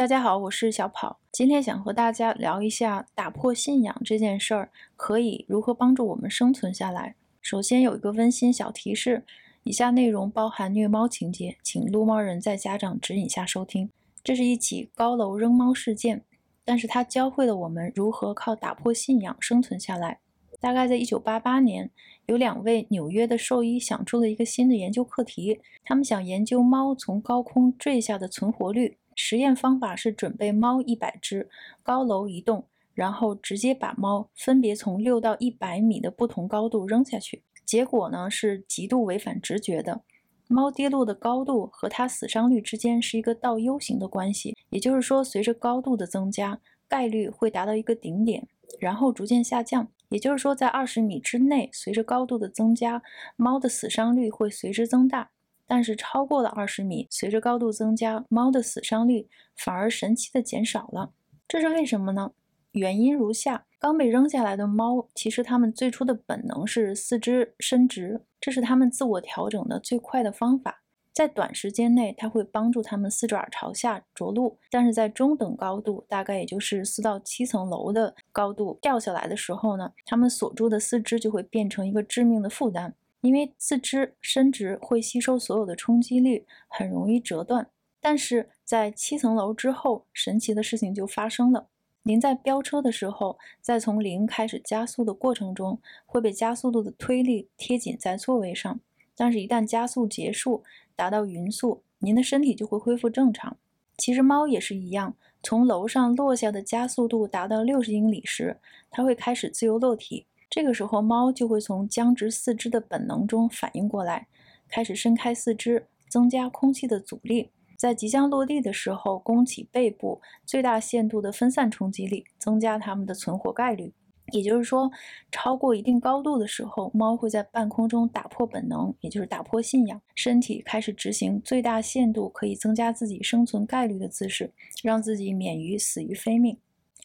大家好，我是小跑。今天想和大家聊一下打破信仰这件事儿，可以如何帮助我们生存下来。首先有一个温馨小提示：以下内容包含虐猫情节，请撸猫人在家长指引下收听。这是一起高楼扔猫事件，但是它教会了我们如何靠打破信仰生存下来。大概在一九八八年，有两位纽约的兽医想出了一个新的研究课题，他们想研究猫从高空坠下的存活率。实验方法是准备猫一百只，高楼一栋，然后直接把猫分别从六到一百米的不同高度扔下去。结果呢是极度违反直觉的，猫跌落的高度和它死伤率之间是一个倒 U 型的关系，也就是说，随着高度的增加，概率会达到一个顶点，然后逐渐下降。也就是说，在二十米之内，随着高度的增加，猫的死伤率会随之增大。但是超过了二十米，随着高度增加，猫的死伤率反而神奇的减少了。这是为什么呢？原因如下：刚被扔下来的猫，其实它们最初的本能是四肢伸直，这是它们自我调整的最快的方法。在短时间内，它会帮助它们四爪朝下着陆；但是在中等高度，大概也就是四到七层楼的高度掉下来的时候呢，它们锁住的四肢就会变成一个致命的负担。因为四肢伸直会吸收所有的冲击力，很容易折断。但是在七层楼之后，神奇的事情就发生了。您在飙车的时候，在从零开始加速的过程中，会被加速度的推力贴紧在座位上。但是，一旦加速结束，达到匀速，您的身体就会恢复正常。其实猫也是一样，从楼上落下的加速度达到六十英里时，它会开始自由落体。这个时候，猫就会从僵直四肢的本能中反应过来，开始伸开四肢，增加空气的阻力，在即将落地的时候，弓起背部，最大限度的分散冲击力，增加它们的存活概率。也就是说，超过一定高度的时候，猫会在半空中打破本能，也就是打破信仰，身体开始执行最大限度可以增加自己生存概率的姿势，让自己免于死于非命。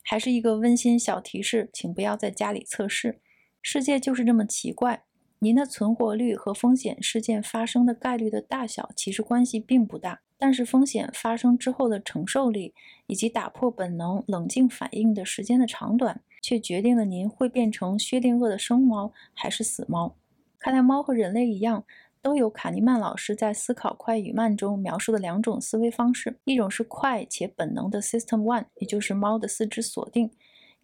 还是一个温馨小提示，请不要在家里测试。世界就是这么奇怪，您的存活率和风险事件发生的概率的大小其实关系并不大，但是风险发生之后的承受力以及打破本能、冷静反应的时间的长短，却决定了您会变成薛定谔的生猫还是死猫。看来猫和人类一样，都有卡尼曼老师在《思考快与慢》中描述的两种思维方式：一种是快且本能的 System One，也就是猫的四肢锁定。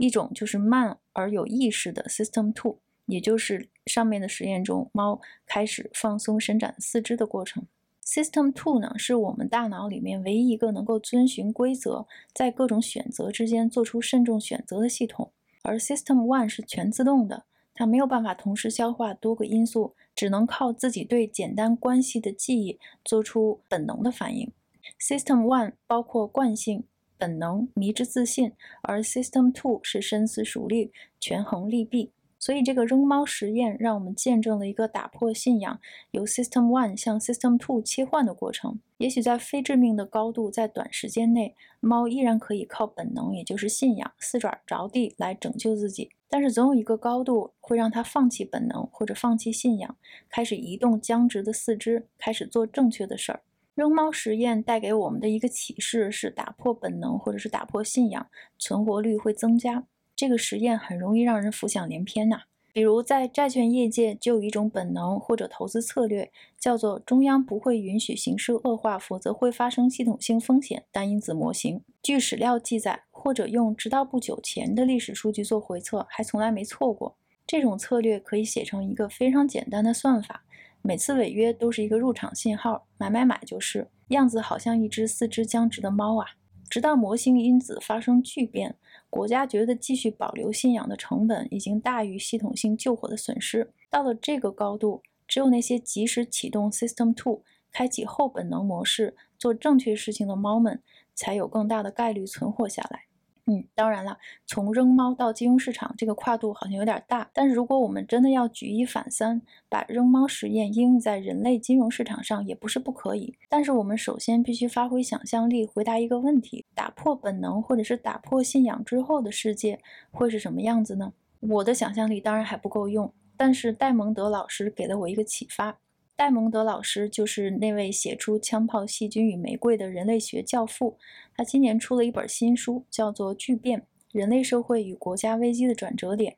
一种就是慢而有意识的 System Two，也就是上面的实验中猫开始放松伸展四肢的过程。System Two 呢，是我们大脑里面唯一一个能够遵循规则，在各种选择之间做出慎重选择的系统。而 System One 是全自动的，它没有办法同时消化多个因素，只能靠自己对简单关系的记忆做出本能的反应。System One 包括惯性。本能迷之自信，而 System Two 是深思熟虑、权衡利弊。所以，这个扔猫实验让我们见证了一个打破信仰、由 System One 向 System Two 切换的过程。也许在非致命的高度，在短时间内，猫依然可以靠本能，也就是信仰，四爪着地来拯救自己。但是，总有一个高度会让它放弃本能，或者放弃信仰，开始移动僵直的四肢，开始做正确的事儿。扔猫实验带给我们的一个启示是：打破本能或者是打破信仰，存活率会增加。这个实验很容易让人浮想联翩呐。比如在债券业界就有一种本能或者投资策略，叫做中央不会允许形势恶化，否则会发生系统性风险单因子模型。据史料记载，或者用直到不久前的历史数据做回测，还从来没错过。这种策略可以写成一个非常简单的算法。每次违约都是一个入场信号，买买买就是，样子好像一只四肢僵直的猫啊。直到模型因子发生巨变，国家觉得继续保留信仰的成本已经大于系统性救火的损失。到了这个高度，只有那些及时启动 System Two，开启后本能模式，做正确事情的猫们，才有更大的概率存活下来。嗯，当然了，从扔猫到金融市场这个跨度好像有点大。但是如果我们真的要举一反三，把扔猫实验应用在人类金融市场上，也不是不可以。但是我们首先必须发挥想象力，回答一个问题：打破本能或者是打破信仰之后的世界会是什么样子呢？我的想象力当然还不够用，但是戴蒙德老师给了我一个启发。戴蒙德老师就是那位写出《枪炮、细菌与玫瑰》的人类学教父。他今年出了一本新书，叫做《巨变：人类社会与国家危机的转折点》。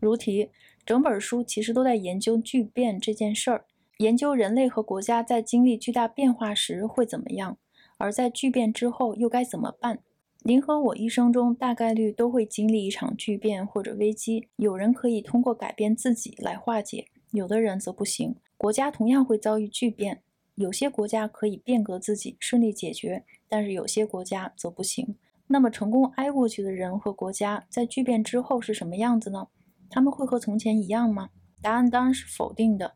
如题，整本书其实都在研究巨变这件事儿，研究人类和国家在经历巨大变化时会怎么样，而在巨变之后又该怎么办。您和我一生中大概率都会经历一场巨变或者危机，有人可以通过改变自己来化解，有的人则不行。国家同样会遭遇巨变，有些国家可以变革自己，顺利解决，但是有些国家则不行。那么，成功挨过去的人和国家在巨变之后是什么样子呢？他们会和从前一样吗？答案当然是否定的。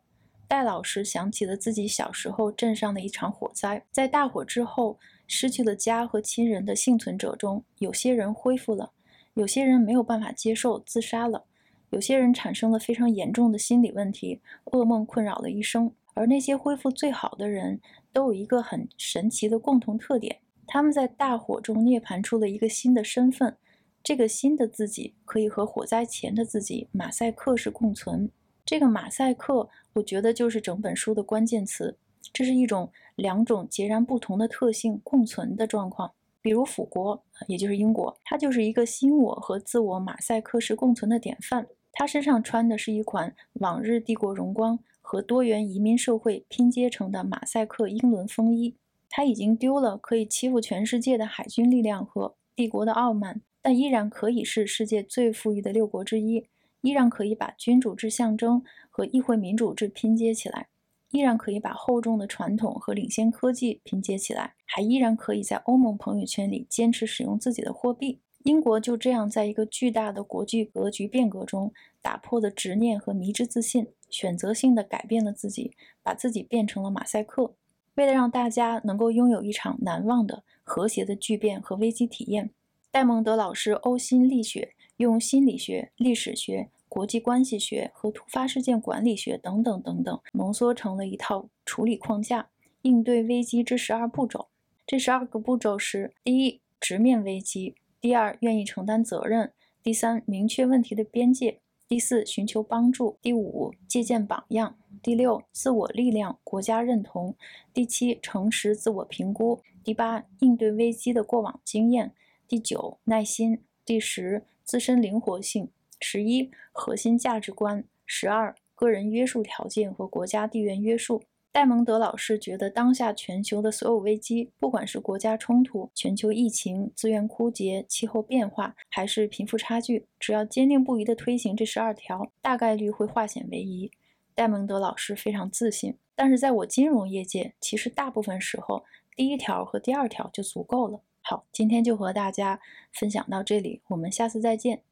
戴老师想起了自己小时候镇上的一场火灾，在大火之后，失去了家和亲人的幸存者中，有些人恢复了，有些人没有办法接受，自杀了。有些人产生了非常严重的心理问题，噩梦困扰了一生。而那些恢复最好的人，都有一个很神奇的共同特点：他们在大火中涅槃出了一个新的身份。这个新的自己可以和火灾前的自己马赛克式共存。这个马赛克，我觉得就是整本书的关键词。这是一种两种截然不同的特性共存的状况。比如辅国，也就是英国，它就是一个新我和自我马赛克式共存的典范。他身上穿的是一款往日帝国荣光和多元移民社会拼接成的马赛克英伦风衣。他已经丢了可以欺负全世界的海军力量和帝国的傲慢，但依然可以是世界最富裕的六国之一，依然可以把君主制象征和议会民主制拼接起来，依然可以把厚重的传统和领先科技拼接起来，还依然可以在欧盟朋友圈里坚持使用自己的货币。英国就这样在一个巨大的国际格局变革中，打破了执念和迷之自信，选择性的改变了自己，把自己变成了马赛克。为了让大家能够拥有一场难忘的、和谐的巨变和危机体验，戴蒙德老师呕心沥血，用心理学、历史学、国际关系学和突发事件管理学等等等等，浓缩成了一套处理框架，应对危机之十二步骤。这十二个步骤是：第一，直面危机。第二，愿意承担责任；第三，明确问题的边界；第四，寻求帮助；第五，借鉴榜样；第六，自我力量、国家认同；第七，诚实自我评估；第八，应对危机的过往经验；第九，耐心；第十，自身灵活性；十一，核心价值观；十二，个人约束条件和国家地缘约束。戴蒙德老师觉得，当下全球的所有危机，不管是国家冲突、全球疫情、资源枯竭、气候变化，还是贫富差距，只要坚定不移地推行这十二条，大概率会化险为夷。戴蒙德老师非常自信。但是在我金融业界，其实大部分时候，第一条和第二条就足够了。好，今天就和大家分享到这里，我们下次再见。